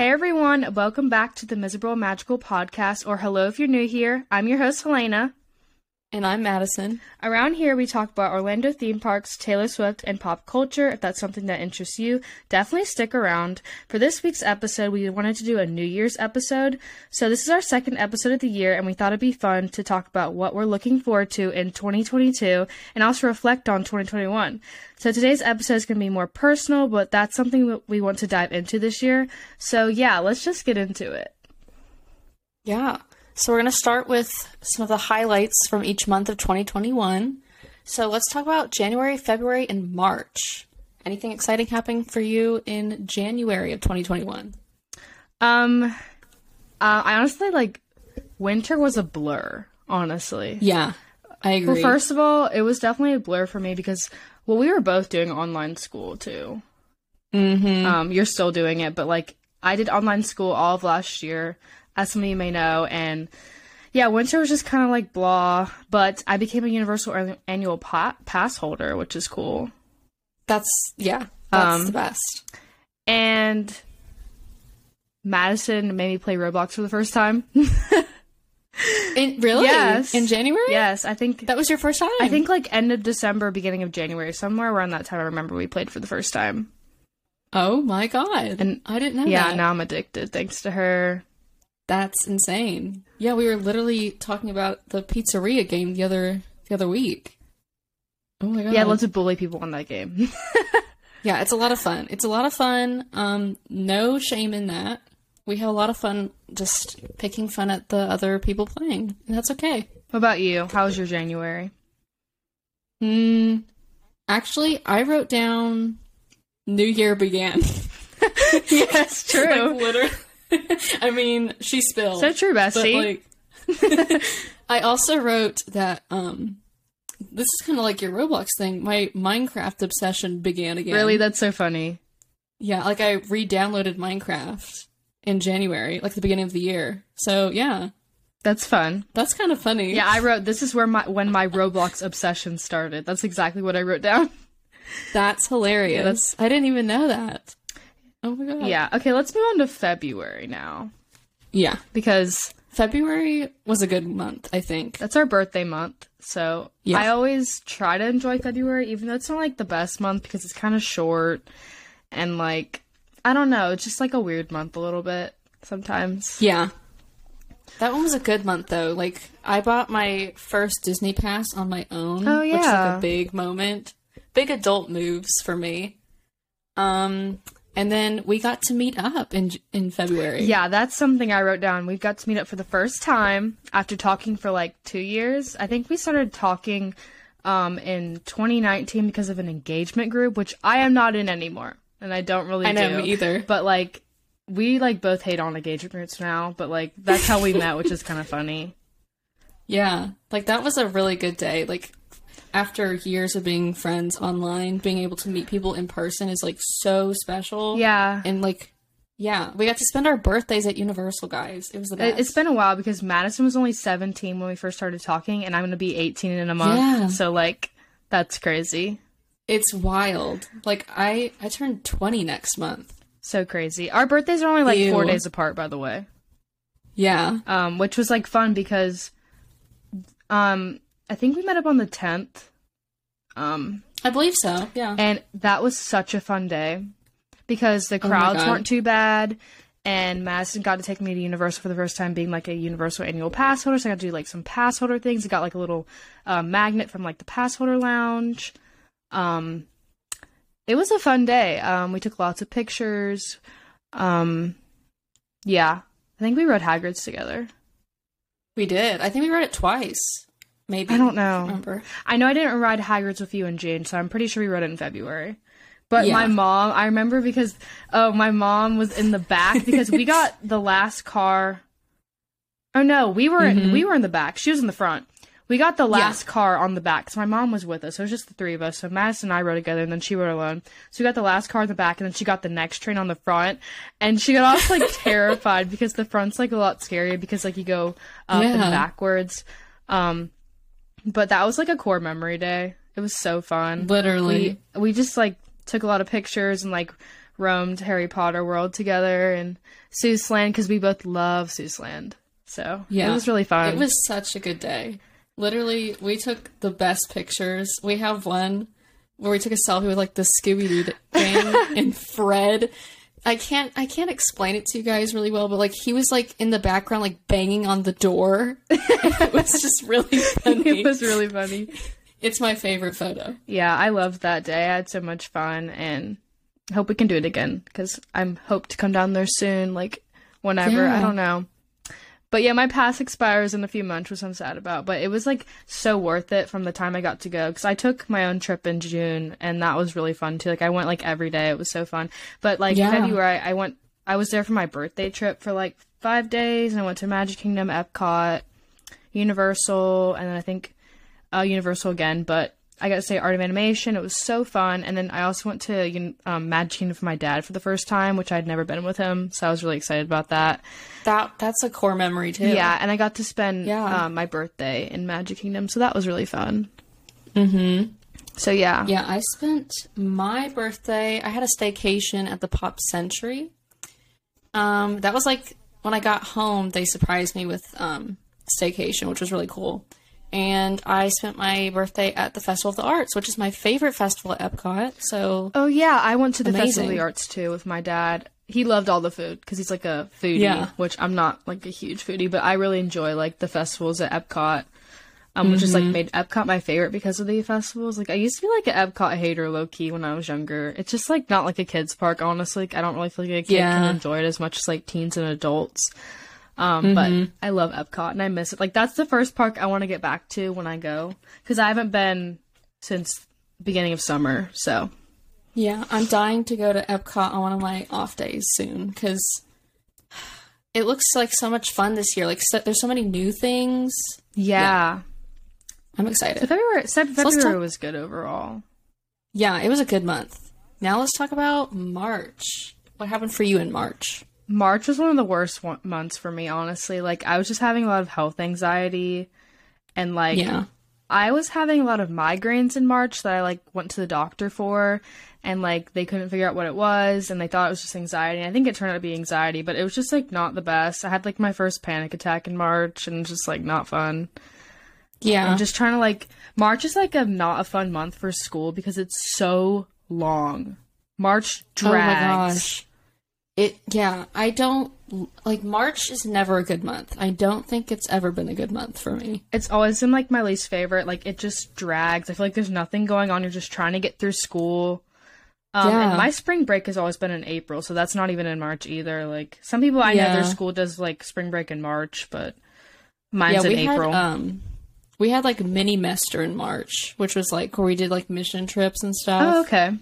Hey everyone, welcome back to the Miserable Magical Podcast, or hello if you're new here. I'm your host, Helena. And I'm Madison. Around here, we talk about Orlando theme parks, Taylor Swift, and pop culture. If that's something that interests you, definitely stick around. For this week's episode, we wanted to do a New Year's episode. So, this is our second episode of the year, and we thought it'd be fun to talk about what we're looking forward to in 2022 and also reflect on 2021. So, today's episode is going to be more personal, but that's something we want to dive into this year. So, yeah, let's just get into it. Yeah. So we're going to start with some of the highlights from each month of 2021. So let's talk about January, February, and March. Anything exciting happening for you in January of 2021? Um, uh, I honestly like winter was a blur. Honestly, yeah, I agree. Well, first of all, it was definitely a blur for me because well, we were both doing online school too. Mm-hmm. Um, you're still doing it, but like I did online school all of last year as some of you may know. And yeah, winter was just kind of like blah, but I became a universal annual pa- pass holder, which is cool. That's, yeah, that's um, the best. And Madison made me play Roblox for the first time. In, really? Yes. In January? Yes, I think that was your first time. I think like end of December, beginning of January, somewhere around that time. I remember we played for the first time. Oh my god! And I didn't know. Yeah, that. now I'm addicted thanks to her. That's insane. Yeah, we were literally talking about the pizzeria game the other the other week. Oh my god. Yeah, lots of bully people on that game. yeah, it's a lot of fun. It's a lot of fun. Um, no shame in that. We have a lot of fun just picking fun at the other people playing, and that's okay. What about you? How was your January? Hmm. Actually, I wrote down New Year began. yes, true. like, literally. I mean, she spilled. So true, Bessie. Like, I also wrote that um, this is kind of like your Roblox thing. My Minecraft obsession began again. Really, that's so funny. Yeah, like I re-downloaded Minecraft in January, like the beginning of the year. So yeah, that's fun. That's kind of funny. Yeah, I wrote this is where my when my Roblox obsession started. That's exactly what I wrote down. That's hilarious. Yeah, that's... I didn't even know that. Oh my god. Yeah. Okay, let's move on to February now. Yeah. Because February was a good month, I think. That's our birthday month. So yeah. I always try to enjoy February, even though it's not like the best month because it's kind of short and like I don't know, it's just like a weird month a little bit sometimes. Yeah. That one was a good month though. Like I bought my first Disney pass on my own. Oh yeah. Which is like a big moment. Big adult moves for me. Um and then we got to meet up in in February. Yeah, that's something I wrote down. We got to meet up for the first time after talking for like 2 years. I think we started talking um, in 2019 because of an engagement group, which I am not in anymore, and I don't really. I know do. either. But like, we like both hate on engagement groups now. But like, that's how we met, which is kind of funny. Yeah, like that was a really good day. Like after years of being friends online, being able to meet people in person is like so special. Yeah. And like yeah, we got to spend our birthdays at Universal, guys. It was the best. It's been a while because Madison was only 17 when we first started talking and I'm going to be 18 in a month. Yeah. So like that's crazy. It's wild. Like I I turned 20 next month. So crazy. Our birthdays are only like Ew. 4 days apart by the way. Yeah. Um which was like fun because um I think we met up on the 10th. Um, I believe so. Yeah. And that was such a fun day because the oh crowds oh weren't too bad. And Madison got to take me to Universal for the first time, being like a Universal annual pass holder. So I got to do like some pass holder things. I got like a little uh, magnet from like the pass holder lounge. Um, it was a fun day. Um, we took lots of pictures. Um, yeah, I think we rode Hagrid's together. We did. I think we rode it twice. Maybe I don't know. I remember? I know I didn't ride Hagrid's with you in June, so I'm pretty sure we rode it in February. But yeah. my mom, I remember because oh, my mom was in the back because we got the last car. Oh no, we were mm-hmm. in, we were in the back. She was in the front. We got the last yeah. car on the back. So my mom was with us. So it was just the three of us. So Madison and I rode together, and then she rode alone. So we got the last car in the back, and then she got the next train on the front. And she got off like terrified because the front's like a lot scarier because like you go up yeah. and backwards. Um, but that was like a core memory day. It was so fun. Literally. We, we just like took a lot of pictures and like roamed Harry Potter world together and Seuss Land because we both love Seuss Land. So yeah, it was really fun. It was such a good day. Literally, we took the best pictures. We have one where we took a selfie with like the Scooby Doo gang and Fred. I can't I can't explain it to you guys really well, but like he was like in the background like banging on the door. it was just really funny. it was really funny. It's my favorite photo. Yeah, I loved that day. I had so much fun and hope we can do it again because I'm hope to come down there soon, like whenever. Yeah. I don't know. But yeah, my pass expires in a few months, which I'm sad about. But it was like so worth it from the time I got to go because I took my own trip in June and that was really fun too. Like I went like every day; it was so fun. But like yeah. February, I went. I was there for my birthday trip for like five days, and I went to Magic Kingdom, Epcot, Universal, and then I think uh, Universal again. But I got to say Art of Animation. It was so fun. And then I also went to um, Magic Kingdom for my dad for the first time, which I'd never been with him. So I was really excited about that. That that's a core memory too. Yeah, and I got to spend yeah. um, my birthday in Magic Kingdom, so that was really fun. Mm-hmm. So yeah, yeah. I spent my birthday. I had a staycation at the Pop Century. Um, that was like when I got home. They surprised me with um staycation, which was really cool and I spent my birthday at the Festival of the Arts, which is my favorite festival at Epcot. So, oh yeah, I went to the amazing. Festival of the Arts too with my dad. He loved all the food because he's like a foodie, yeah. which I'm not like a huge foodie, but I really enjoy like the festivals at Epcot. Um, mm-hmm. which is like mm-hmm. made Epcot my favorite because of the festivals. Like I used to be like an Epcot hater, low key, when I was younger. It's just like not like a kids park, honestly. Like, I don't really feel like a kid yeah. can enjoy it as much as like teens and adults. Um, mm-hmm. but I love Epcot and I miss it. Like that's the first park I want to get back to when I go because I haven't been since beginning of summer. So yeah, I'm dying to go to Epcot on one of my off days soon because it looks like so much fun this year. Like so, there's so many new things. Yeah. yeah. I'm excited. So February, February so talk- was good overall. Yeah, it was a good month. Now let's talk about March. What happened for you in March? March was one of the worst one- months for me, honestly. Like, I was just having a lot of health anxiety. And, like, yeah. I was having a lot of migraines in March that I, like, went to the doctor for. And, like, they couldn't figure out what it was. And they thought it was just anxiety. And I think it turned out to be anxiety, but it was just, like, not the best. I had, like, my first panic attack in March and just, like, not fun. Yeah. I'm just trying to, like, March is, like, a not a fun month for school because it's so long. March oh drags. Oh it yeah, I don't like March is never a good month. I don't think it's ever been a good month for me. It's always been like my least favorite. Like it just drags. I feel like there's nothing going on. You're just trying to get through school. Um, yeah. and my spring break has always been in April, so that's not even in March either. Like some people I yeah. know their school does like spring break in March, but mine's yeah, in April. Had, um, we had like mini mester in March, which was like where we did like mission trips and stuff. Oh, okay.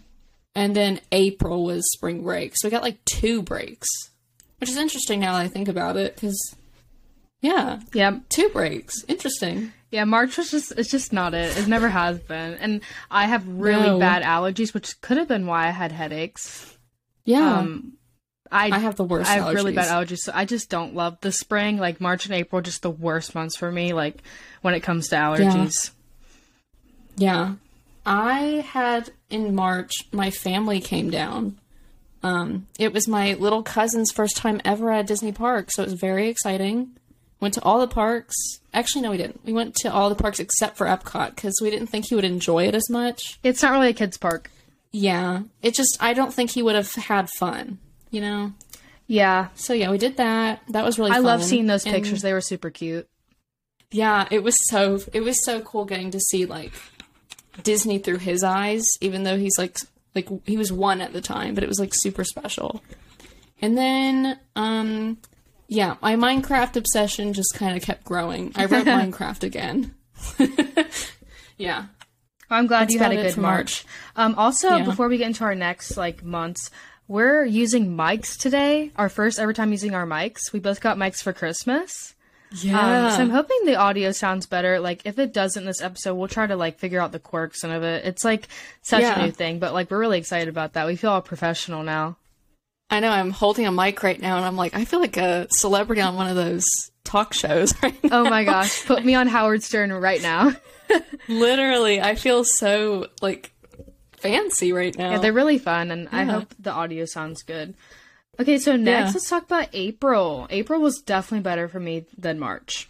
And then April was spring break. So we got like two breaks, which is interesting now that I think about it because, yeah. Yeah. Two breaks. Interesting. Yeah, March was just, it's just not it. It never has been. And I have really no. bad allergies, which could have been why I had headaches. Yeah. Um, I, I have the worst. I have allergies. really bad allergies, so I just don't love the spring. Like March and April, just the worst months for me. Like when it comes to allergies. Yeah, yeah. I had in March, my family came down. Um, it was my little cousin's first time ever at Disney Park, so it was very exciting. Went to all the parks. Actually, no, we didn't. We went to all the parks except for Epcot because we didn't think he would enjoy it as much. It's not really a kids' park. Yeah, it just I don't think he would have had fun. You know. Yeah. So yeah, we did that. That was really. I fun. love seeing those pictures. They were super cute. Yeah, it was so it was so cool getting to see like Disney through his eyes, even though he's like like he was one at the time, but it was like super special. And then um yeah, my Minecraft obsession just kind of kept growing. I wrote Minecraft again. yeah. Well, I'm glad That's you had a good March. Um also yeah. before we get into our next like months, we're using mics today. Our first ever time using our mics. We both got mics for Christmas. Yeah. Um, so I'm hoping the audio sounds better. Like if it doesn't this episode, we'll try to like figure out the quirks and of it. It's like such yeah. a new thing, but like we're really excited about that. We feel all professional now. I know I'm holding a mic right now and I'm like, I feel like a celebrity on one of those talk shows right now. Oh my gosh. Put me on Howard Stern right now. Literally, I feel so like fancy right now. Yeah, they're really fun, and yeah. I hope the audio sounds good. Okay, so next yeah. let's talk about April. April was definitely better for me than March.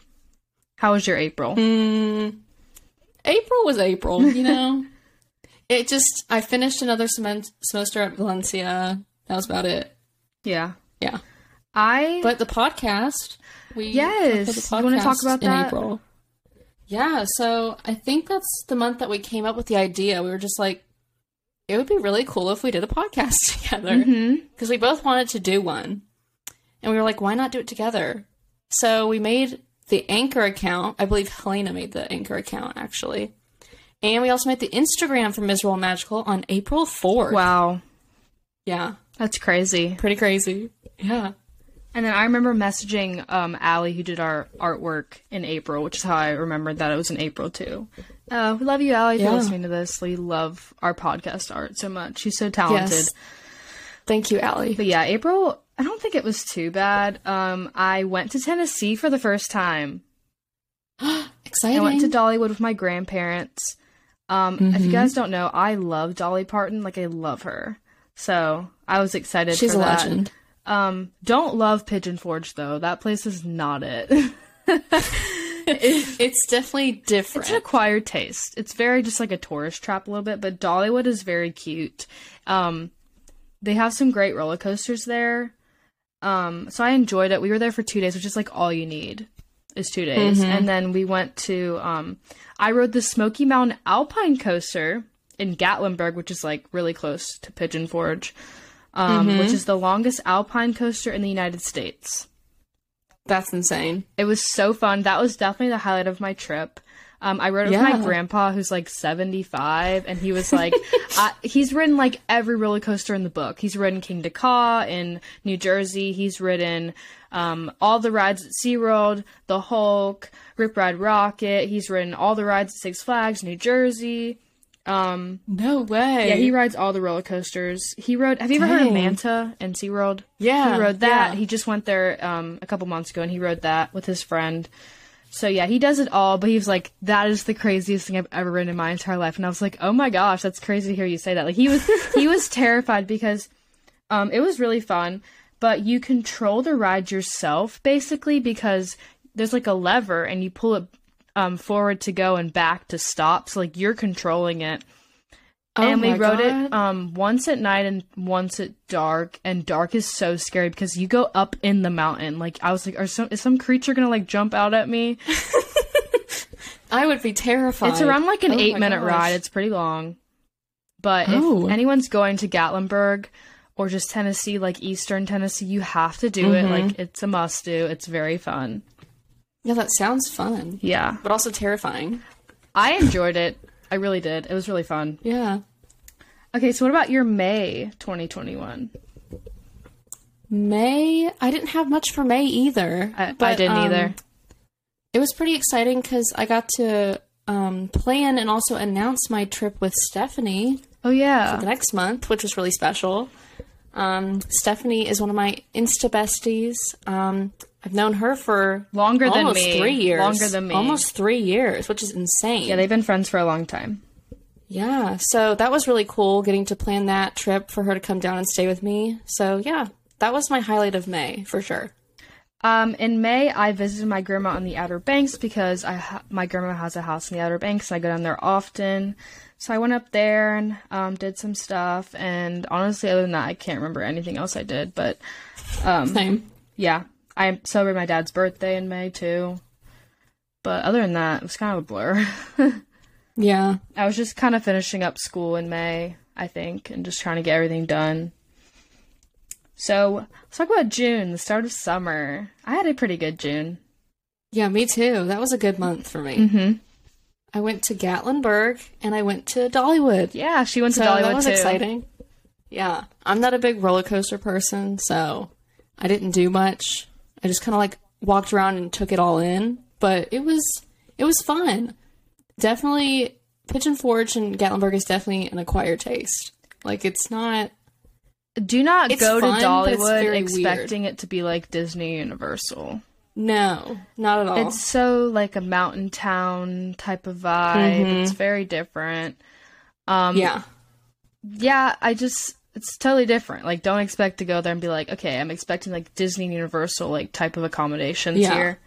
How was your April? Mm, April was April, you know. it just I finished another semester at Valencia. That was about it. Yeah. Yeah. I But the podcast, we Yes. The podcast you want to talk about that? April. Yeah, so I think that's the month that we came up with the idea. We were just like it would be really cool if we did a podcast together because mm-hmm. we both wanted to do one. And we were like, why not do it together? So we made the Anchor account. I believe Helena made the Anchor account actually. And we also made the Instagram for Miserable Magical on April 4th. Wow. Yeah. That's crazy. Pretty crazy. Yeah. And then I remember messaging um, Allie, who did our artwork in April, which is how I remembered that it was in April too. Uh, we love you, Allie, if yeah. you're listening to this. We love our podcast art so much. She's so talented. Yes. Thank you, Allie. But yeah, April, I don't think it was too bad. Um, I went to Tennessee for the first time. Exciting. I went to Dollywood with my grandparents. Um, mm-hmm. If you mm-hmm. guys don't know, I love Dolly Parton. Like, I love her. So I was excited She's for that. legend. Um, don't love Pigeon Forge though. That place is not it. it's definitely different. It's an acquired taste. It's very just like a tourist trap a little bit, but Dollywood is very cute. Um, they have some great roller coasters there. Um, so I enjoyed it. We were there for two days, which is like all you need is two days. Mm-hmm. And then we went to um, I rode the Smoky Mountain Alpine Coaster in Gatlinburg, which is like really close to Pigeon Forge um, mm-hmm. which is the longest alpine coaster in the United States. That's insane. It was so fun. That was definitely the highlight of my trip. Um, I rode it yeah. with my grandpa, who's like 75, and he was like, uh, he's ridden like every roller coaster in the book. He's ridden Kingda Ka in New Jersey. He's ridden um, all the rides at SeaWorld, the Hulk, Rip Ride Rockit. He's ridden all the rides at Six Flags, New Jersey. Um, no way. Yeah, he rides all the roller coasters. He rode. Have you Dang. ever heard of Manta in SeaWorld? Yeah, he rode that. Yeah. He just went there um, a couple months ago, and he rode that with his friend. So yeah, he does it all. But he was like, "That is the craziest thing I've ever ridden in my entire life." And I was like, "Oh my gosh, that's crazy to hear you say that." Like he was, he was terrified because um, it was really fun, but you control the ride yourself basically because there's like a lever and you pull it um, forward to go and back to stop. So like you're controlling it. Oh and we rode God. it um, once at night and once at dark. And dark is so scary because you go up in the mountain. Like I was like, are some is some creature gonna like jump out at me? I would be terrified. It's around like an oh eight minute gosh. ride. It's pretty long. But oh. if anyone's going to Gatlinburg or just Tennessee, like Eastern Tennessee, you have to do mm-hmm. it. Like it's a must do. It's very fun. Yeah, that sounds fun. Yeah. But also terrifying. I enjoyed it. I really did. It was really fun. Yeah. Okay, so what about your May 2021? May, I didn't have much for May either. I, but, I didn't um, either. It was pretty exciting because I got to um, plan and also announce my trip with Stephanie. Oh yeah, for the next month, which was really special. Um, Stephanie is one of my Insta besties. Um, I've known her for longer than me. Three years. Longer than me. Almost three years, which is insane. Yeah, they've been friends for a long time. Yeah, so that was really cool getting to plan that trip for her to come down and stay with me. So yeah, that was my highlight of May for sure. Um, in May, I visited my grandma on the Outer Banks because I ha- my grandma has a house in the Outer Banks. And I go down there often, so I went up there and um, did some stuff. And honestly, other than that, I can't remember anything else I did. But um, same, yeah, I celebrated my dad's birthday in May too. But other than that, it was kind of a blur. yeah. I was just kind of finishing up school in May, I think, and just trying to get everything done. So let's talk about June, the start of summer. I had a pretty good June. Yeah, me too. That was a good month for me. Mm-hmm. I went to Gatlinburg and I went to Dollywood. Yeah, she went to so Dollywood that was too. exciting. Yeah, I'm not a big roller coaster person, so I didn't do much. I just kind of like walked around and took it all in, but it was it was fun. Definitely, Pigeon Forge and Gatlinburg is definitely an acquired taste. Like it's not. Do not go fun, to Dollywood expecting weird. it to be like Disney Universal. No, not at all. It's so like a mountain town type of vibe. Mm-hmm. It's very different. Um, yeah. yeah, I just it's totally different. Like, don't expect to go there and be like, okay, I'm expecting like Disney Universal like type of accommodations yeah. here.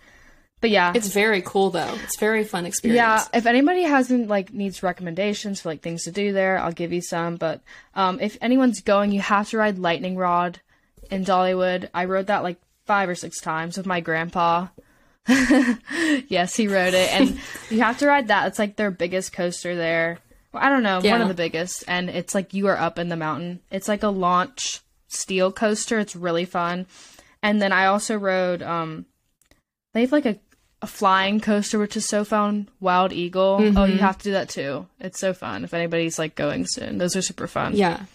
But yeah, it's very cool though. It's very fun experience. Yeah, if anybody hasn't like needs recommendations for like things to do there, I'll give you some. But um, if anyone's going, you have to ride Lightning Rod in Dollywood. I rode that like five or six times with my grandpa. yes, he rode it, and you have to ride that. It's like their biggest coaster there. I don't know, yeah. one of the biggest, and it's like you are up in the mountain. It's like a launch steel coaster. It's really fun. And then I also rode. Um, they have like a a flying coaster, which is so fun. Wild Eagle. Mm-hmm. Oh, you mm-hmm. have to do that too. It's so fun. If anybody's like going soon, those are super fun. Yeah.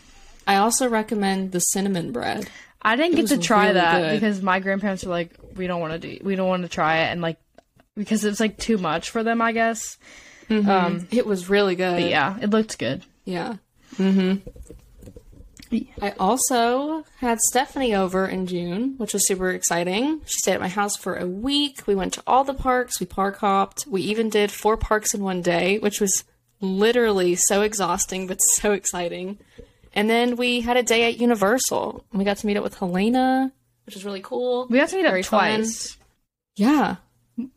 I also recommend the cinnamon bread. I didn't it get to try really that good. because my grandparents were like, we don't want to do, we don't want to try it, and like because it's like too much for them, I guess. Mm-hmm. Um, it was really good. But yeah, it looked good. Yeah. Mm-hmm. I also had Stephanie over in June, which was super exciting. She stayed at my house for a week. We went to all the parks. We park hopped. We even did four parks in one day, which was literally so exhausting but so exciting. And then we had a day at Universal. We got to meet up with Helena, which was really cool. We got to meet Very up twice. Fun. Yeah.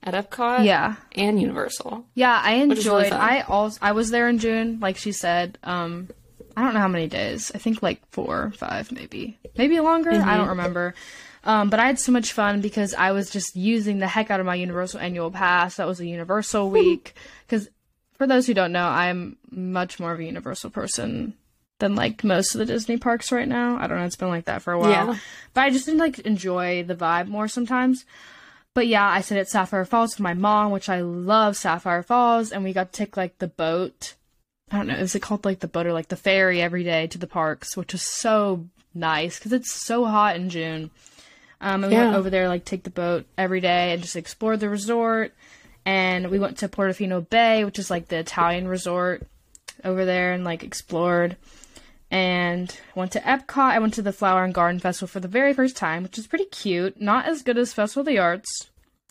At Epcot. Yeah. And Universal. Yeah, I enjoyed really I also I was there in June, like she said. Um I don't know how many days. I think like four, five, maybe, maybe longer. Mm-hmm. I don't remember. Um, but I had so much fun because I was just using the heck out of my Universal annual pass. That was a Universal week. Because for those who don't know, I'm much more of a Universal person than like most of the Disney parks right now. I don't know. It's been like that for a while. Yeah. But I just didn't like enjoy the vibe more sometimes. But yeah, I stayed at Sapphire Falls with my mom, which I love Sapphire Falls, and we got to take like the boat I don't know, is it called like the boat or like the ferry every day to the parks, which is so nice because it's so hot in June. Um, and we yeah. went over there, like, take the boat every day and just explore the resort. And we went to Portofino Bay, which is like the Italian resort over there, and like explored. And went to Epcot. I went to the Flower and Garden Festival for the very first time, which is pretty cute. Not as good as Festival of the Arts,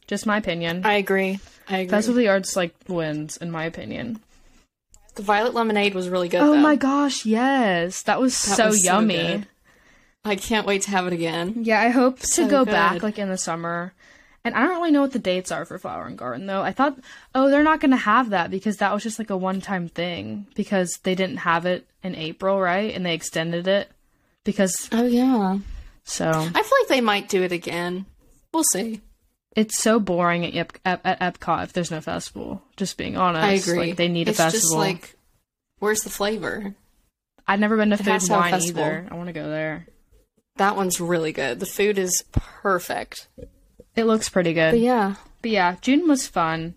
just my opinion. I agree. I agree. Festival of the Arts like wins, in my opinion. The violet lemonade was really good. Oh though. my gosh, yes, that was that so was yummy. So I can't wait to have it again. Yeah, I hope so to go good. back like in the summer. And I don't really know what the dates are for Flower and Garden though. I thought, oh, they're not going to have that because that was just like a one-time thing because they didn't have it in April, right? And they extended it because Oh yeah. So I feel like they might do it again. We'll see. It's so boring at, Ep- at, at Epcot if there's no festival. Just being honest, I agree. Like, they need it's a festival. It's Just like, where's the flavor? I've never been to Food and Wine either. I want to go there. That one's really good. The food is perfect. It looks pretty good. But yeah, but yeah, June was fun.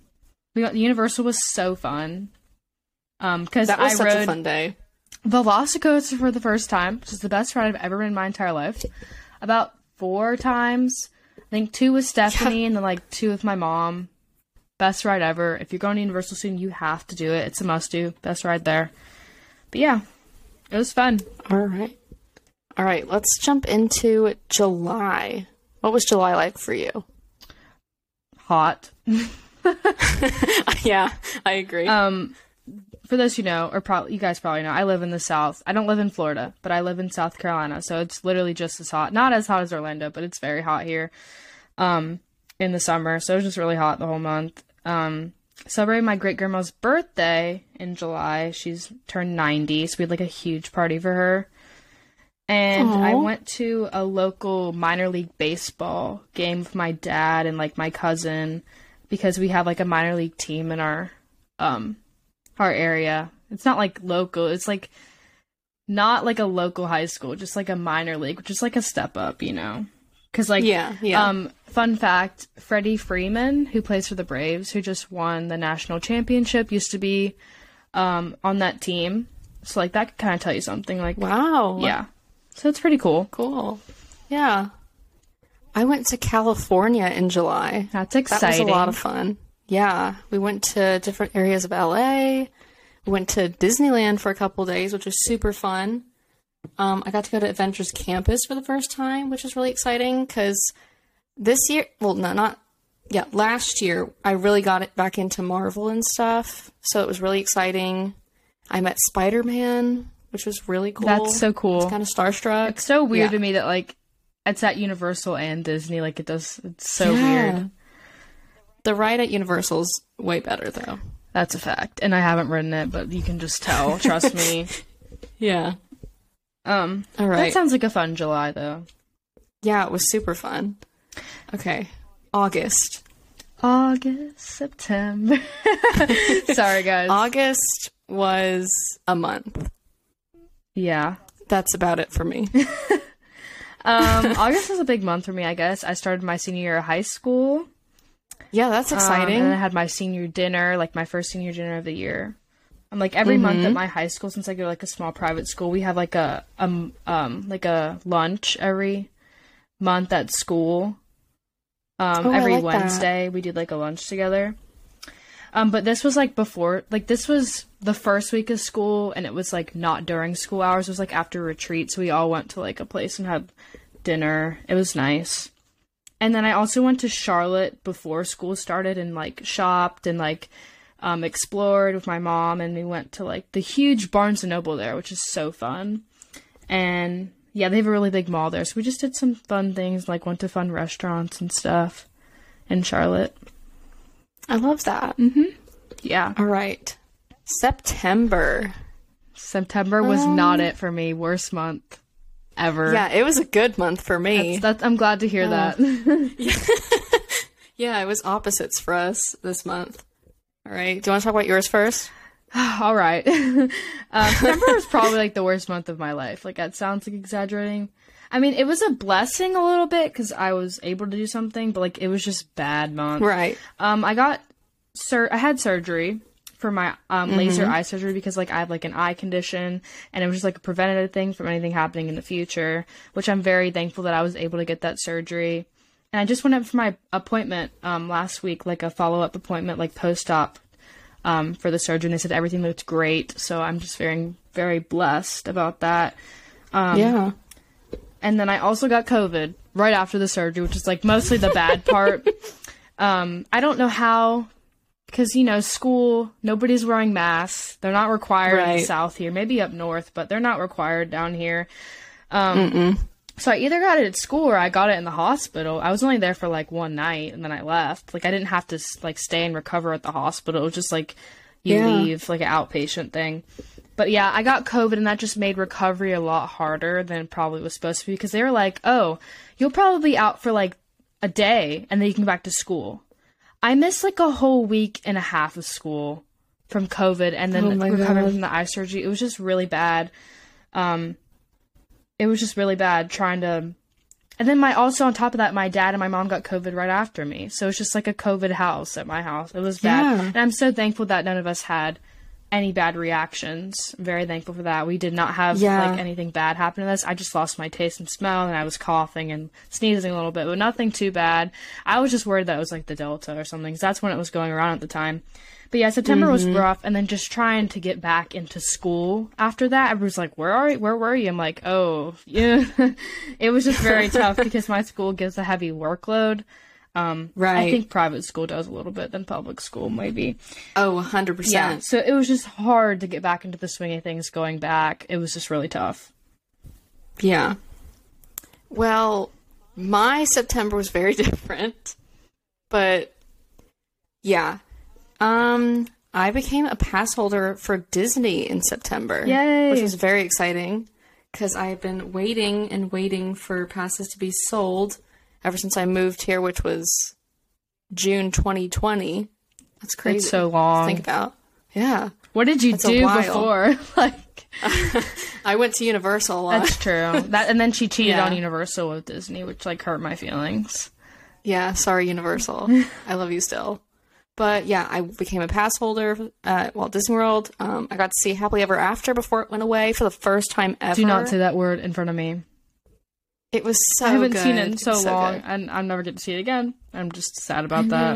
We got the Universal was so fun. Um, because that was I such rode a fun day. Velocicoaster for the first time, which is the best ride I've ever been in my entire life. About four times I think two with Stephanie yeah. and then like two with my mom. Best ride ever. If you're going to Universal soon, you have to do it. It's a must do. Best ride there. But yeah, it was fun. All right. All right, let's jump into July. What was July like for you? Hot. yeah, I agree. Um, for those who know, or probably you guys probably know, I live in the South. I don't live in Florida, but I live in South Carolina, so it's literally just as hot. Not as hot as Orlando, but it's very hot here, um, in the summer. So it was just really hot the whole month. Um, celebrated my great grandma's birthday in July. She's turned ninety, so we had like a huge party for her. And Aww. I went to a local minor league baseball game with my dad and like my cousin because we have like a minor league team in our um our area. It's not like local. It's like not like a local high school, just like a minor league, which is like a step up, you know. Cuz like yeah, yeah. um fun fact, Freddie Freeman, who plays for the Braves, who just won the national championship, used to be um on that team. So like that could kind of tell you something like wow. Yeah. So it's pretty cool. Cool. Yeah. I went to California in July. That's exciting. That was a lot of fun. Yeah, we went to different areas of LA. We went to Disneyland for a couple days, which was super fun. Um, I got to go to Avengers Campus for the first time, which is really exciting because this year, well, no, not yeah, last year I really got it back into Marvel and stuff, so it was really exciting. I met Spider Man, which was really cool. That's so cool. Kind of starstruck. It's so weird yeah. to me that like it's at Universal and Disney. Like it does. It's so yeah. weird. The ride at Universal's way better though. That's a fact, and I haven't ridden it, but you can just tell. trust me. Yeah. Um. All right. That sounds like a fun July though. Yeah, it was super fun. Okay, August. August, September. Sorry, guys. August was a month. Yeah. That's about it for me. um, August was a big month for me, I guess. I started my senior year of high school. Yeah, that's exciting. Um, and I had my senior dinner, like my first senior dinner of the year. I'm like every mm-hmm. month at my high school, since I go to like a small private school, we have like a um um like a lunch every month at school. Um, oh, every like Wednesday that. we did like a lunch together. Um, but this was like before, like this was the first week of school, and it was like not during school hours. It was like after retreat, so we all went to like a place and had dinner. It was nice. And then I also went to Charlotte before school started and like shopped and like um, explored with my mom, and we went to like the huge Barnes and Noble there, which is so fun. And yeah, they have a really big mall there, so we just did some fun things, like went to fun restaurants and stuff in Charlotte. I love that. Mm-hmm. Yeah. All right. September. September was um, not it for me. Worst month ever. Yeah, it was a good month for me. That's, that's, I'm glad to hear uh, that. yeah, yeah, it was opposites for us this month. All right. Do you want to talk about yours first? All right. uh, September was probably like the worst month of my life. Like that sounds like exaggerating. I mean, it was a blessing a little bit because I was able to do something, but like it was just bad month. Right. Um, I got sur- I had surgery for my um, mm-hmm. laser eye surgery because like I have like an eye condition and it was just like a preventative thing from anything happening in the future, which I'm very thankful that I was able to get that surgery. And I just went up for my appointment um, last week, like a follow up appointment, like post op um, for the surgery. And they said everything looked great, so I'm just very very blessed about that. Um, yeah. And then I also got COVID right after the surgery, which is like mostly the bad part. Um, I don't know how because you know school nobody's wearing masks. They're not required right. in the south here. Maybe up north but they're not required down here. Um, so i either got it at school or i got it in the hospital. I was only there for like one night and then i left. Like i didn't have to like stay and recover at the hospital. It was just like you yeah. leave like an outpatient thing but yeah i got covid and that just made recovery a lot harder than probably was supposed to be because they were like oh you'll probably be out for like a day and then you can go back to school I missed like a whole week and a half of school from COVID and then oh recovering from the eye surgery. It was just really bad. Um, it was just really bad trying to. And then my also on top of that, my dad and my mom got COVID right after me, so it's just like a COVID house at my house. It was bad, yeah. and I'm so thankful that none of us had any bad reactions. I'm very thankful for that. We did not have yeah. like anything bad happen to us. I just lost my taste and smell and I was coughing and sneezing a little bit, but nothing too bad. I was just worried that it was like the Delta or something. Cause that's when it was going around at the time. But yeah, September mm-hmm. was rough, and then just trying to get back into school after that. Everyone's like, "Where are you? Where were you?" I'm like, "Oh, yeah." it was just very tough because my school gives a heavy workload. Um, right. I think private school does a little bit than public school, maybe. Oh, 100%. Yeah. So it was just hard to get back into the swing of things going back. It was just really tough. Yeah. Well, my September was very different. But yeah. Um I became a pass holder for Disney in September. Yay. Which was very exciting because I've been waiting and waiting for passes to be sold ever since I moved here, which was June 2020. That's crazy. It's so long. think about. Yeah. What did you That's do before? like, I went to Universal. That's true. That and then she cheated yeah. on Universal with Disney, which like hurt my feelings. Yeah, sorry, Universal. I love you still. But yeah, I became a pass holder at Walt Disney World. Um, I got to see Happily Ever After before it went away for the first time ever. Do not say that word in front of me. It was so. Good. I haven't good. seen it in so, so long, good. and I'm never get to see it again. I'm just sad about that.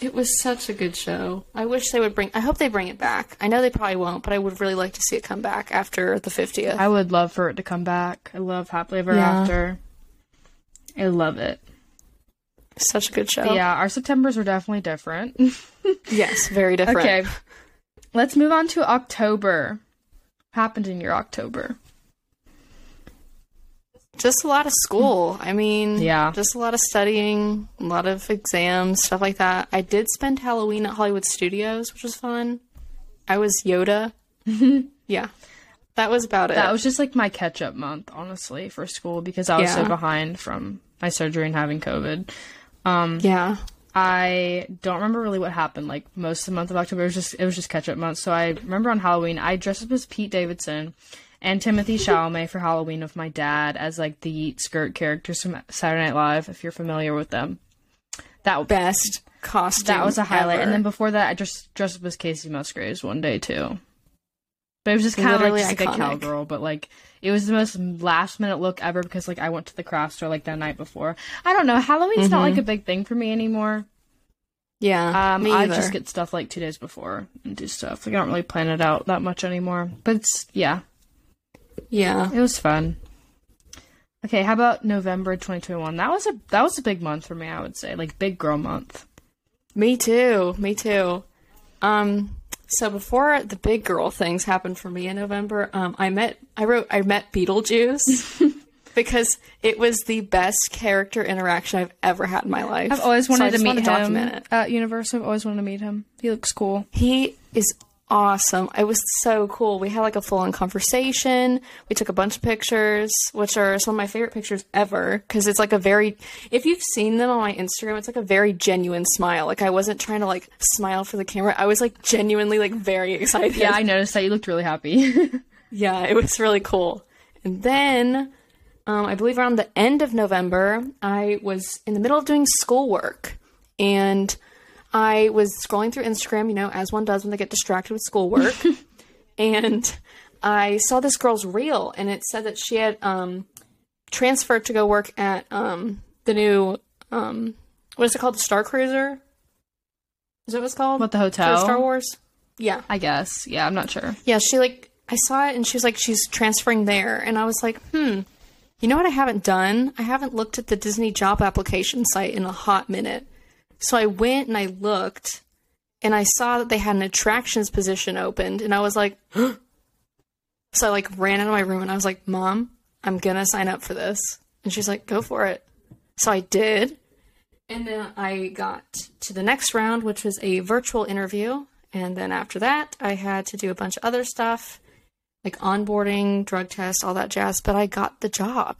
It was such a good show. I wish they would bring. I hope they bring it back. I know they probably won't, but I would really like to see it come back after the 50th. I would love for it to come back. I love Happily Ever yeah. After. I love it. Such a good show. But yeah, our September's were definitely different. yes, very different. Okay, let's move on to October. happened in your October? Just a lot of school. I mean, Yeah. just a lot of studying, a lot of exams, stuff like that. I did spend Halloween at Hollywood Studios, which was fun. I was Yoda. yeah. That was about it. That was just like my catch up month, honestly, for school because I was so behind from my surgery and having COVID. Um, yeah. I don't remember really what happened. Like most of the month of October, it was just it was just catch up month. So I remember on Halloween, I dressed up as Pete Davidson and Timothée Chalamet for Halloween with my dad as like the Yeet skirt characters from Saturday Night Live. If you're familiar with them, that Best costume. that was a highlight. ever. And then before that, I just dressed up as Kacey Musgraves one day too. But it was just kind of like, just like a cowgirl, but like it was the most last minute look ever because like I went to the craft store like that night before. I don't know. Halloween's not Mhm. like a big thing for me anymore. yeah. Um, I just get stuff like two days before and do stuff. Like I don't really plan it out that much anymore. But it's yeah, yeah. it was fun. Okay, how about November 2021? That was a that was a big month for me. I would say like big girl month. Me too. Me too. Um so before the big girl things happened for me in November, um I met I wrote I met Beetlejuice because it was the best character interaction I've ever had in my life. I've always So wanted to just meet wanted him document it. at Universal. I've always wanted to meet him. He looks cool. He is awesome. It was so cool. We had like a full on conversation. We took a bunch of pictures, which are some of my favorite pictures ever because it's like a very, if you've seen them on my Instagram, it's like a very genuine smile. Like I wasn't trying to like smile for the camera. I was like genuinely like very excited. Yeah, I noticed that you looked really happy. Yeah, it was really cool. And then, um, I believe around the end of November, I was in the middle of doing schoolwork, and I was scrolling through Instagram, you know, as one does when they get distracted with schoolwork, and I saw this girl's reel, and it said that she had um, transferred to go work at um, the new um, what is it called, the Star Cruiser? Is that what it's called? what the For hotel? Star Wars? Yeah. I guess. Yeah, I'm not sure. Yeah, she like I saw it and she was like she's transferring there and I was like, "Hmm. You know what I haven't done? I haven't looked at the Disney job application site in a hot minute." So I went and I looked and I saw that they had an attractions position opened and I was like, So I like ran out of my room and I was like, "Mom, I'm going to sign up for this." And she's like, "Go for it." So I did. And then I got to the next round, which was a virtual interview. And then after that, I had to do a bunch of other stuff, like onboarding, drug test, all that jazz. But I got the job.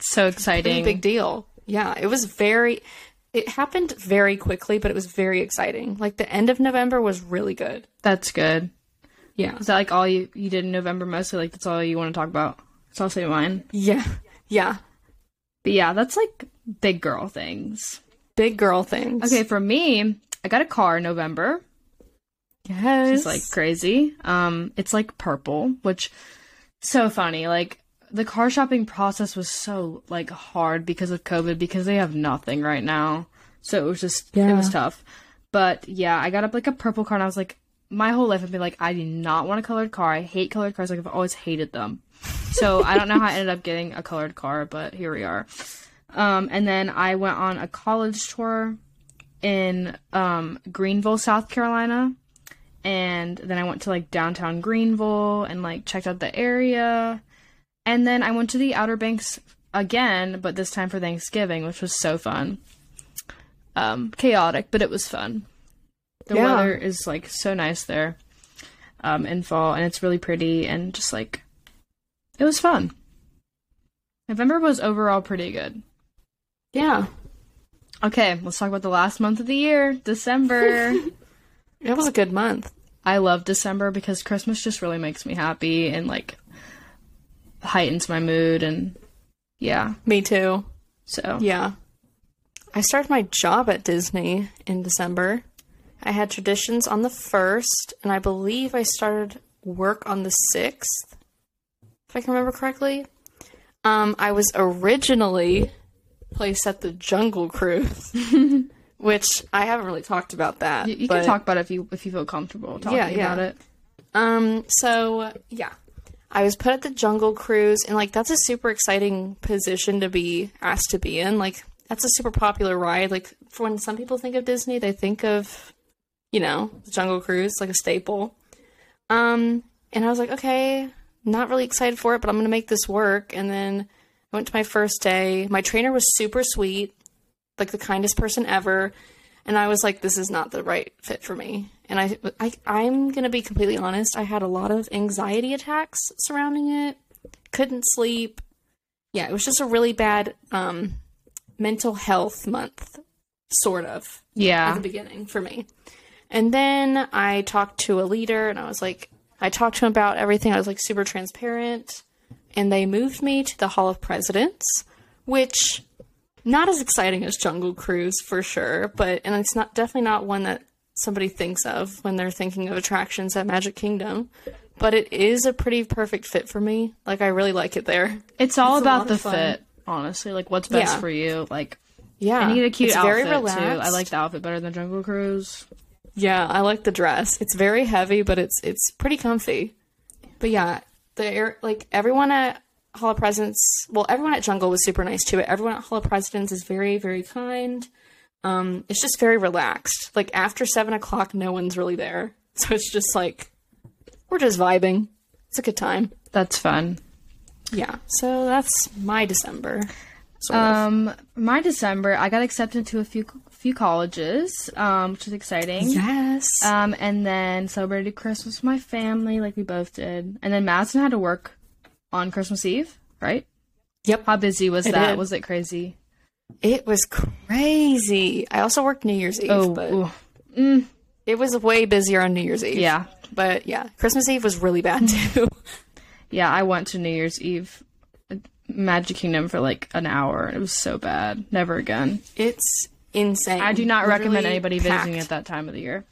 So exciting. big deal. Yeah, it was very. It happened very quickly, but it was very exciting. Like the end of November was really good. That's good. Yeah. Is that like all you you did in November mostly? Like that's all you want to talk about? It's all also mine. Yeah. Yeah. But yeah, that's like big girl things. Big girl things. Okay, for me, I got a car in November. Yes. It's like crazy. Um, it's like purple, which so funny. Like the car shopping process was so like hard because of COVID because they have nothing right now. So it was just it was tough. But yeah, I got up like a purple car and I was like my whole life I've been like I do not want a colored car. I hate colored cars. Like I've always hated them. So I don't know how I ended up getting a colored car, but here we are. Um, and then I went on a college tour in um, Greenville, South Carolina and then I went to like downtown Greenville and like checked out the area. And then I went to the Outer Banks again, but this time for Thanksgiving, which was so fun. Um, chaotic, but it was fun. The Yeah. weather is like so nice there um, in fall, and it's really pretty and just like it was fun. November was overall pretty good. Yeah. Okay, let's talk about the last month of the year, December. It was a good month. I love December because Christmas just really makes me happy and like heightens my mood and yeah. Me too. So Yeah. I started my job at Disney in December. I had traditions on the 1st, and I believe I started work on the 6th, if I can remember correctly. Um, I was originally placed at the Jungle Cruise, which I haven't really talked about that. you, you but- can talk about it if you if you feel comfortable talking Yeah, yeah. about it. Um, so yeah. I was put at the Jungle Cruise and like that's a super exciting position to be asked to be in. Like that's a super popular ride. Like for when some people think of Disney, they think of, you know, the Jungle Cruise, like a staple. Um, and I was like, okay, not really excited for it, but I'm to make this work. And then I went to my first day. My trainer was super sweet, like the kindest person ever. And I was like, this is not the right fit for me. And I, I I'm going to be completely honest. I had a lot of anxiety attacks surrounding it. Couldn't sleep. Yeah, it was just a really bad um, mental health month, sort of. Yeah. At the beginning for me. And then I talked to a leader and I was like, I talked to him about everything. I was like super transparent. And they moved me to the Hall of Presidents, which not as exciting as Jungle Cruise for sure, but and it's not definitely not one that somebody thinks of when they're thinking of attractions at Magic Kingdom. But it is a pretty perfect fit for me. Like I really like it there. It's all it's about the fit, honestly. Like what's best yeah. for you. Like yeah, I need a cute it's outfit very relaxed. too. I like the outfit better than Jungle Cruise. Yeah, I like the dress. It's very heavy, but it's it's pretty comfy. But yeah, the air like everyone at Hall of Presidents, well, everyone at Jungle was super nice too, but everyone at Hall of Presidents is very, very kind. Um, it's just very relaxed. Like after seven o'clock, no one's really there, so it's just like we're just vibing. It's a good time. That's fun. Yeah. So that's my December. Sort of. Um, my December, I got accepted to a few few colleges, um, which is exciting. Yes. Um, and then celebrated Christmas with my family, like we both did. And then Madison had to work on Christmas Eve, right? Yep. How busy was that? Did. Was it crazy? It was crazy. I also worked New Year's Eve, oh, but mm, it was way busier on New Year's Eve. Yeah. But yeah, Christmas Eve was really bad too. yeah, I went to New Year's Eve Magic Kingdom for like an hour. It was so bad. Never again. It's insane. I do not Literally recommend anybody packed. visiting at that time of the year.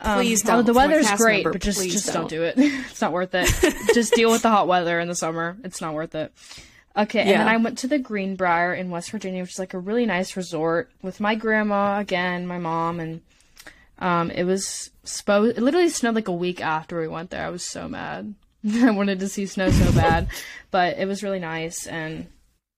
Um, please don't. the weather's great, member, but just just don't. don't. do it. it's not worth it. just deal with the hot weather in the summer. It's not worth it. Okay, and then I went to the Greenbrier in West Virginia, which is like a really nice resort with my grandma again, my mom, and um, it was supposed. It literally snowed like a week after we went there. I was so mad. I wanted to see snow so bad, but it was really nice and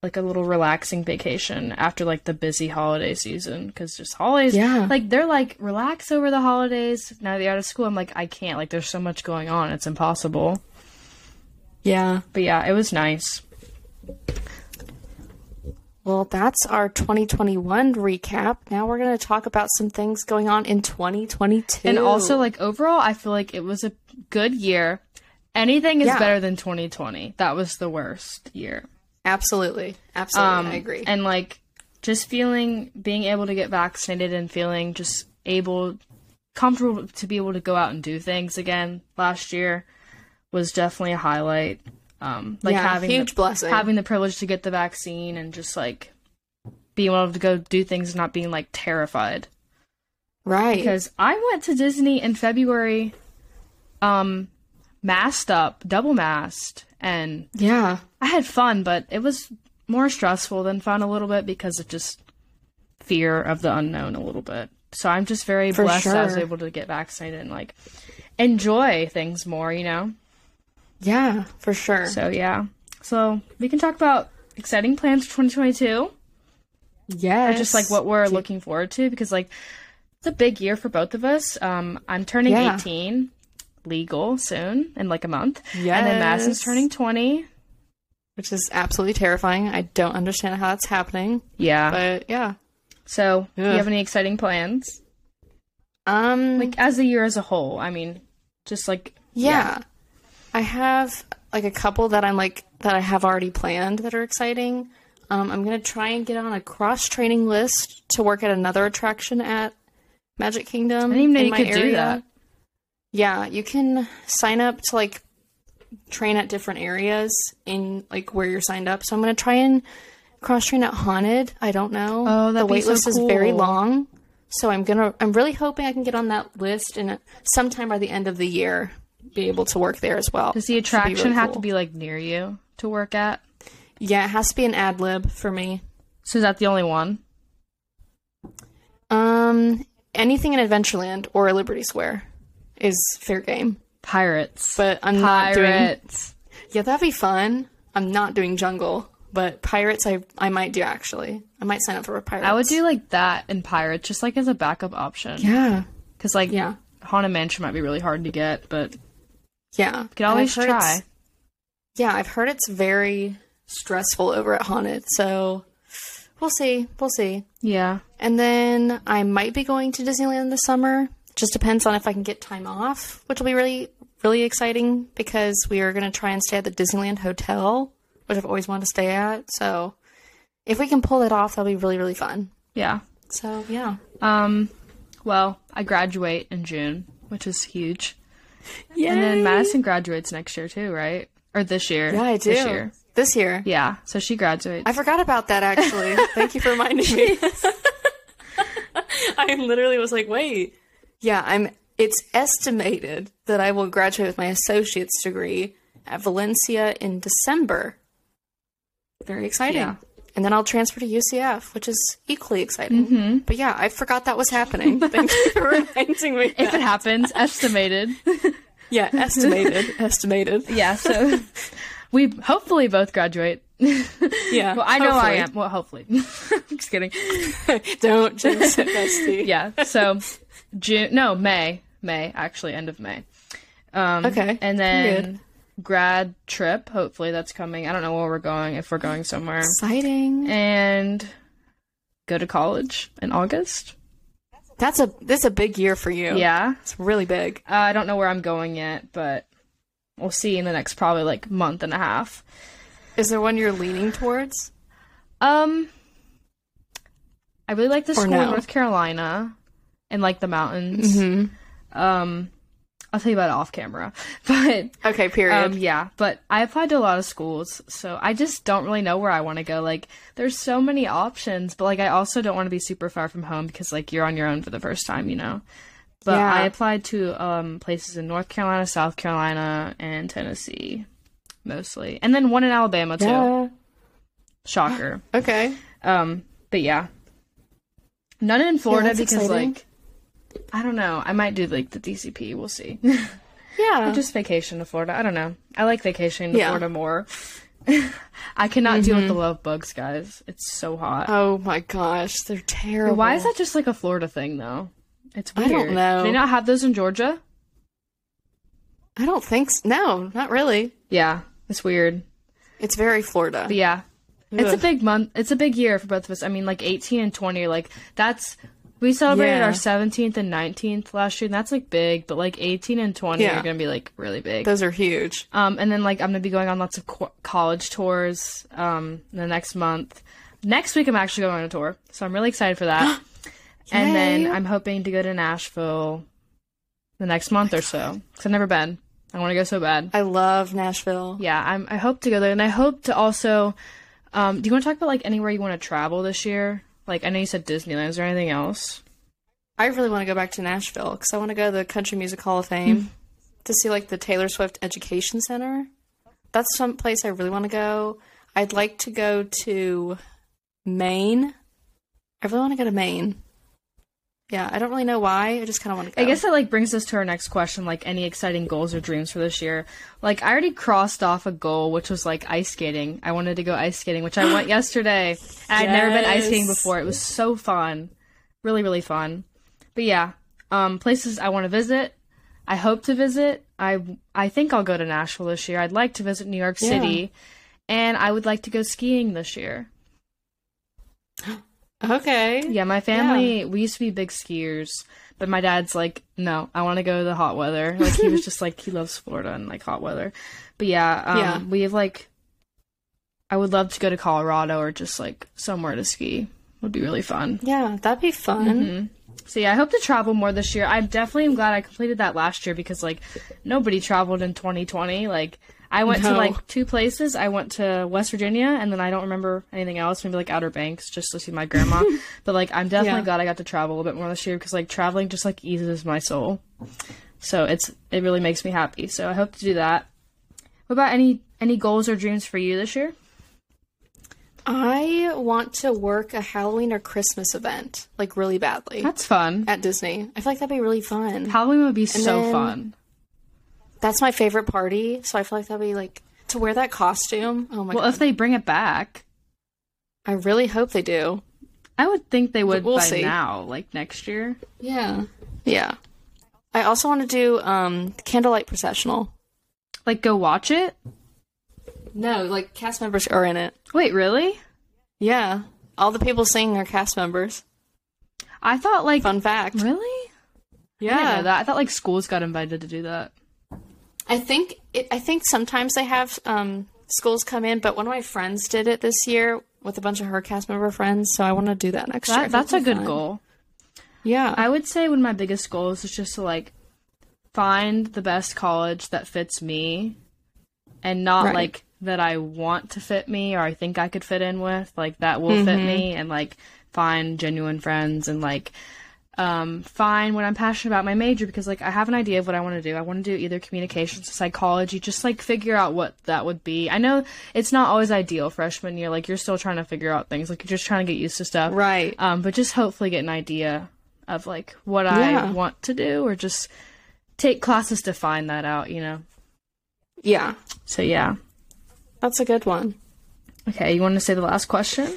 like a little relaxing vacation after like the busy holiday season because just holidays. Yeah. Like they're like relax over the holidays. Now they're out of school i'm like i can't. Like there's so much going on. It's impossible. Yeah. But yeah it was nice well that's our 2021 recap now we're going to talk about some things going on in 2022 and also like overall i feel like it was a good year anything is yeah. better than 2020 that was the worst year Absolutely. Absolutely. Um, I agree. And like just feeling being able to get vaccinated and feeling just able comfortable to be able to go out and do things again last year was definitely a highlight. Um like yeah, having huge the, blessing. having the privilege to get the vaccine and just like being able to go do things and not being like terrified. Right. Because I went to Disney in February um masked up, double masked and yeah, I had fun, but it was more stressful than fun a little bit because of just fear of the unknown a little bit. So I'm just very For blessed sure. I was able to get vaccinated and like enjoy things more, you know? Yeah, for sure. So yeah. So we can talk about exciting plans for 2022. Yeah. Just like what we're looking forward to because like it's a big year for both of us. Um, I'm turning yeah. 18 legal soon in like a month. Yeah. And then Madison's turning 20. Which is absolutely terrifying. I don't understand how that's happening. Yeah. But yeah. So, Ugh. do you have any exciting plans? Um like as a year as a whole. I mean, just like yeah. yeah. I have like a couple that I'm like that I have already planned that are exciting. Um, I'm gonna try and get on a cross training list to work at another attraction at Magic Kingdom. I didn't even know you could area. do that. Yeah, you can sign up to like train at different areas in like where you're signed up. So I'm gonna try and cross train at Haunted. I don't know. Oh, the wait list so cool. is very long. So I'm gonna. I'm really hoping I can get on that list and sometime by the end of the year be able to work there as well. Does the attraction really have cool. to be like near you to work at? Yeah, it has to be an ad lib for me. So is that the only one? Um, anything in Adventureland or Liberty Square is fair game. Pirates. But I'm Pirates. not doing. Yeah, that'd be fun. I'm not doing jungle, but pirates I I might do actually. I might sign up for a pirate. I would do like that and pirates just like as a backup option. Yeah. Cuz like yeah. Haunted Mansion might be really hard to get, but yeah. You can always try. Yeah, I've heard it's very stressful over at Haunted, so we'll see. We'll see. Yeah. And then I might be going to Disneyland this summer. Just depends on if I can get time off, which will be really, really exciting because we are going to try and stay at the Disneyland Hotel, which I've always wanted to stay at. So if we can pull it off, that'll be really, really fun. Yeah. So yeah. Um, well, I graduate in June, which is huge. Yeah. And then Madison graduates next year too, right? Or this year? Yeah, I do. This year. This year. Yeah. So she graduates. I forgot about that actually. Thank you for reminding me. I literally was like, wait. Yeah, I'm it's estimated that I will graduate with my associate's degree at Valencia in December. Very exciting. Yeah. And then I'll transfer to UCF, which is equally exciting. But yeah, I forgot that was happening. Thank you for reminding me. if it happens, estimated. yeah, estimated, estimated. yeah. So we hopefully both graduate. Yeah, Well, I know I am. Well, hopefully. Just kidding. Don't jinx it, bestie. Yeah. So June. No, May. May. Actually, end of May. Um, Okay, And then good. Grad trip. Hopefully that's coming. I don't know where we're going. If we're going somewhere. Exciting. And go to college in August. That's a that's a big year for you. Yeah. it's really big. Uh, I don't know where I'm going yet, but we'll see in the next probably like month and a half. Is there one you're leaning towards? Um, I really like the Or school no? in North Carolina and like the mountains. Mm-hmm. Um, I'll tell you about it off camera, but Okay, period. um, yeah. But I applied to a lot of schools, so I just don't really know where I want to go. Like, there's so many options, but like I also don't want to be super far from home because like you're on your own for the first time, you know. But Yeah. I applied to um places in North Carolina, South Carolina, and Tennessee, mostly, and then one in Alabama too. yeah. Shocker. Okay. Um, but yeah, none in Florida that's because exciting. like I don't know. I might do like the DCP. We'll see. Yeah. Just vacation to Florida. I don't know. I like vacationing to Yeah. Florida more. I cannot deal with mm-hmm. the love bugs, guys. It's so hot. oh my gosh, they're terrible. Why is that just like a Florida thing though? It's weird. I don't know. Do they not have those in Georgia? I don't think so. No, not really. Yeah, it's weird. It's very Florida. But yeah, it's a big month. It's a big year for both of us. I mean, like 18 and 20 are like that's we celebrated Yeah. our 17th and 19th last year, and that's like big. But like 18 and 20 Yeah. are gonna be like really big. Those are huge. Um, and then like I'm gonna be going on lots of co- college tours. Um, the next month. Next week I'm actually going on a tour, so I'm really excited for that. and then I'm hoping to go to Nashville the next month or so. Cause I've never been. I want to go so bad. I love Nashville. Yeah, I'm. I hope to go there, and I hope to also. Um, do you want to talk about like anywhere you want to travel this year? Like I know you said Disneyland. Is there anything else? I really want to go back to Nashville because I want to go to the Country Music Hall of Fame mm-hmm. to see like the Taylor Swift Education Center. That's some place I really want to go. I'd like to go to Maine. I really want to go to Maine. Yeah, I don't really know why. I just kind of want to. I guess that like brings us to our next question. Like any exciting goals or dreams for this year? Like I already crossed off a goal, which was like ice skating. I wanted to go ice skating, which I went yesterday. And I'd never been ice skating before. It was so fun, really really fun. But yeah, um, places I want to visit. I hope to visit. I I think I'll go to Nashville this year. I'd like to visit New York Yeah. City, and I would like to go skiing this year. okay. Yeah, my family we used to be big skiers, but my dad's like, no, I want to go to the hot weather. Like he was just like he loves Florida and like hot weather. But yeah, um, Yeah. we have like, I would love to go to Colorado or just like somewhere to ski. Would be really fun. Yeah, that'd be fun. Mm-hmm. So yeah, I hope to travel more this year. I definitely am glad I completed that last year because like nobody traveled in 2020. Like I went to like two places. I went to West Virginia and then I don't remember anything else. Maybe like Outer Banks just to see my grandma. but like I'm definitely Yeah. glad I got to travel a little bit more this year because like traveling just like eases my soul. So it's it really makes me happy. So I hope to do that. What about any any goals or dreams for you this year? I want to work a Halloween or Christmas event, like really badly, That's fun. at Disney. I feel like that'd be really fun. Halloween would be so then- fun. That's my favorite party, so I feel like that'd be like to wear that costume. Oh my Well, god! Well, if they bring it back, I really hope they do. I would think they would We'll by see. now, like next year. Yeah, yeah. I also want to do um candlelight processional. Like go watch it. No, like cast members are in it. Wait, really? Yeah, all the people singing are cast members. I thought like fun fact. Really? Yeah, I, that. I thought like schools got invited to do that. I think it, I think sometimes they have um, schools come in, but one of my friends did it this year with a bunch of her cast member friends. So I want to do that next that, year. That's a good fun. goal. Yeah, I would say one of my biggest goals is just to like find the best college that fits me, and not right. like that I want to fit me or I think I could fit in with. Like that will mm-hmm. fit me, and like find genuine friends and like um, find what I'm passionate about my major because like I have an idea of what I want to do. I want to do either communications or psychology, just like figure out what that would be. I know it's not always ideal freshman year, like you're still trying to figure out things, like you're just trying to get used to stuff. Right. Um, but just hopefully get an idea of like what yeah. I want to do or just take classes to find that out, you know. Yeah. So yeah. That's a good one. Okay, you want to say the last question?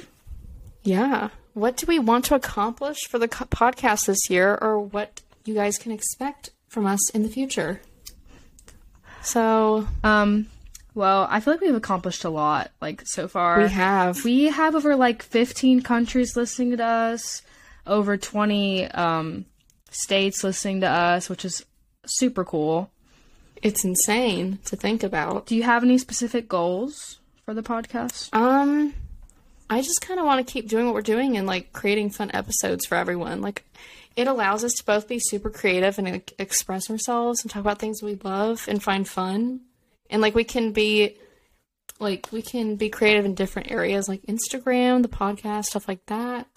Yeah what do we want to accomplish for the co- podcast this year, or what you guys can expect from us in the future? So, um, well, I feel like we've accomplished a lot, like so far. We have. We have over like 15 countries listening to us, over 20 um, states listening to us, which is super cool. It's insane to think about. Do you have any specific goals for the podcast? Um, I just kind of want to keep doing what we're doing and like creating fun episodes for everyone. Like it allows us to both be super creative and like, express ourselves and talk about things we love and find fun. And like we can be like we can be creative in different areas like Instagram, the podcast, stuff like that.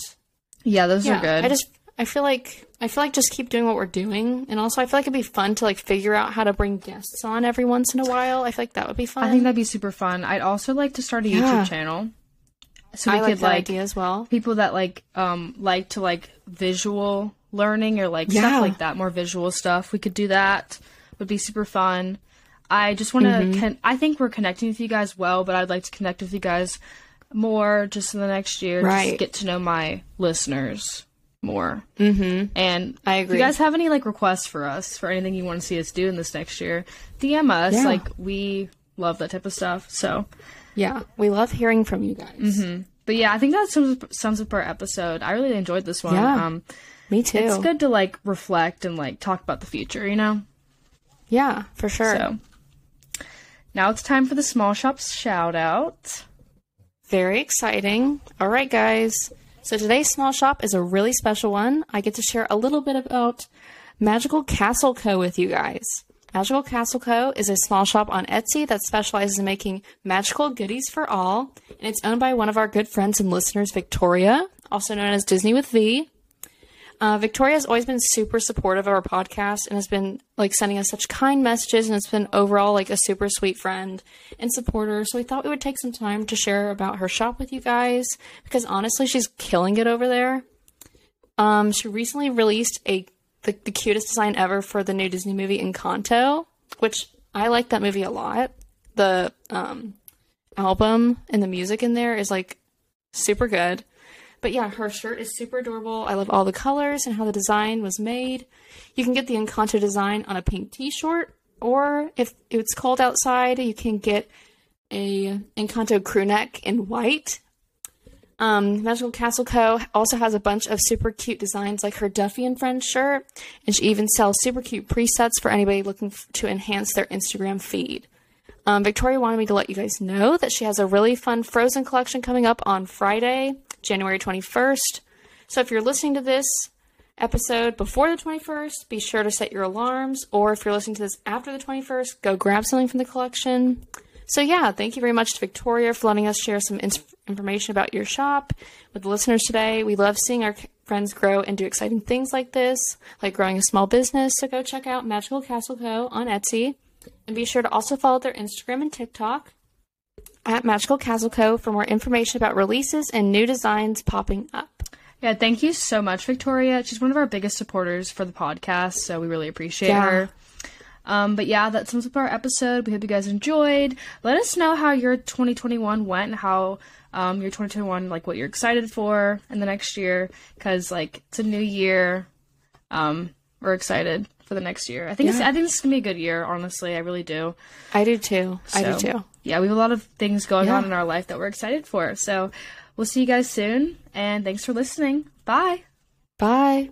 Yeah, those yeah, are good. I just I feel like I feel like just keep doing what we're doing, and also I feel like it'd be fun to like figure out how to bring guests on every once in a while. I feel like that would be fun. I think that'd be super fun. I'd also like to start a yeah. YouTube channel so we I like could like idea as well. People that like um like to like visual learning or like yeah. stuff like that, more visual stuff. We could do that. Would be super fun. I just want to. Mm-hmm. Con- I think we're connecting with you guys well, but I'd like to connect with you guys more just in the next year. Right. Just get to know my listeners more. Mm-hmm. And I agree. If you guys have any like requests for us for anything you want to see us do in this next year, DM us. Yeah. Like we love that type of stuff. So yeah, we love hearing from you guys. Mm-hmm. But yeah, I think that sums sums up our episode. I really enjoyed this one. Yeah, um, me too. It's good to like reflect and like talk about the future, you know? Yeah, for sure. So now it's time for the small shops shout out. Very exciting. All right, guys. So today's small shop is a really special one. I get to share a little bit about Magical Castle Co. with you guys. Magical Castle Co. is a small shop on Etsy that specializes in making magical goodies for all, and it's owned by one of our good friends and listeners, Victoria, also known as Disney with V. Uh, Victoria has always been super supportive of our podcast and has been like sending us such kind messages, and it's been overall like a super sweet friend and supporter. So we thought we would take some time to share about her shop with you guys because honestly, she's killing it over there. Um, she recently released a the, the cutest design ever for the new Disney movie Encanto, which I like that movie a lot. The um, album and the music in there is like super good. But yeah, her shirt is super adorable. I love all the colors and how the design was made. You can get the Encanto design on a pink t-shirt, or if it's cold outside, you can get a Encanto crew neck in white um, Magical Castle Co. also has a bunch of super cute designs like her Duffy and Friends shirt, and she even sells super cute presets for anybody looking f- to enhance their Instagram feed. Um, Victoria wanted me to let you guys know that she has a really fun Frozen collection coming up on Friday, January 21st. So if you're listening to this episode before the 21st, be sure to set your alarms, or if you're listening to this after the 21st, go grab something from the collection. So, yeah, thank you very much to Victoria for letting us share some ins- information about your shop with the listeners today. We love seeing our friends grow and do exciting things like this, like growing a small business. So, go check out Magical Castle Co. on Etsy. And be sure to also follow their Instagram and TikTok at Magical Castle Co. for more information about releases and new designs popping up. Yeah, thank you so much, Victoria. She's one of our biggest supporters for the podcast, so we really appreciate yeah. her. Um, but yeah, that sums up our episode. We hope you guys enjoyed. Let us know how your 2021 went, and how um, your 2021, like what you're excited for in the next year, because like it's a new year. Um, we're excited for the next year. I think yeah. I think this is gonna be a good year. Honestly, I really do. I do too. So, I do too. yeah, we have a lot of things going yeah. on in our life that we're excited for. So we'll see you guys soon, and thanks for listening. Bye. Bye.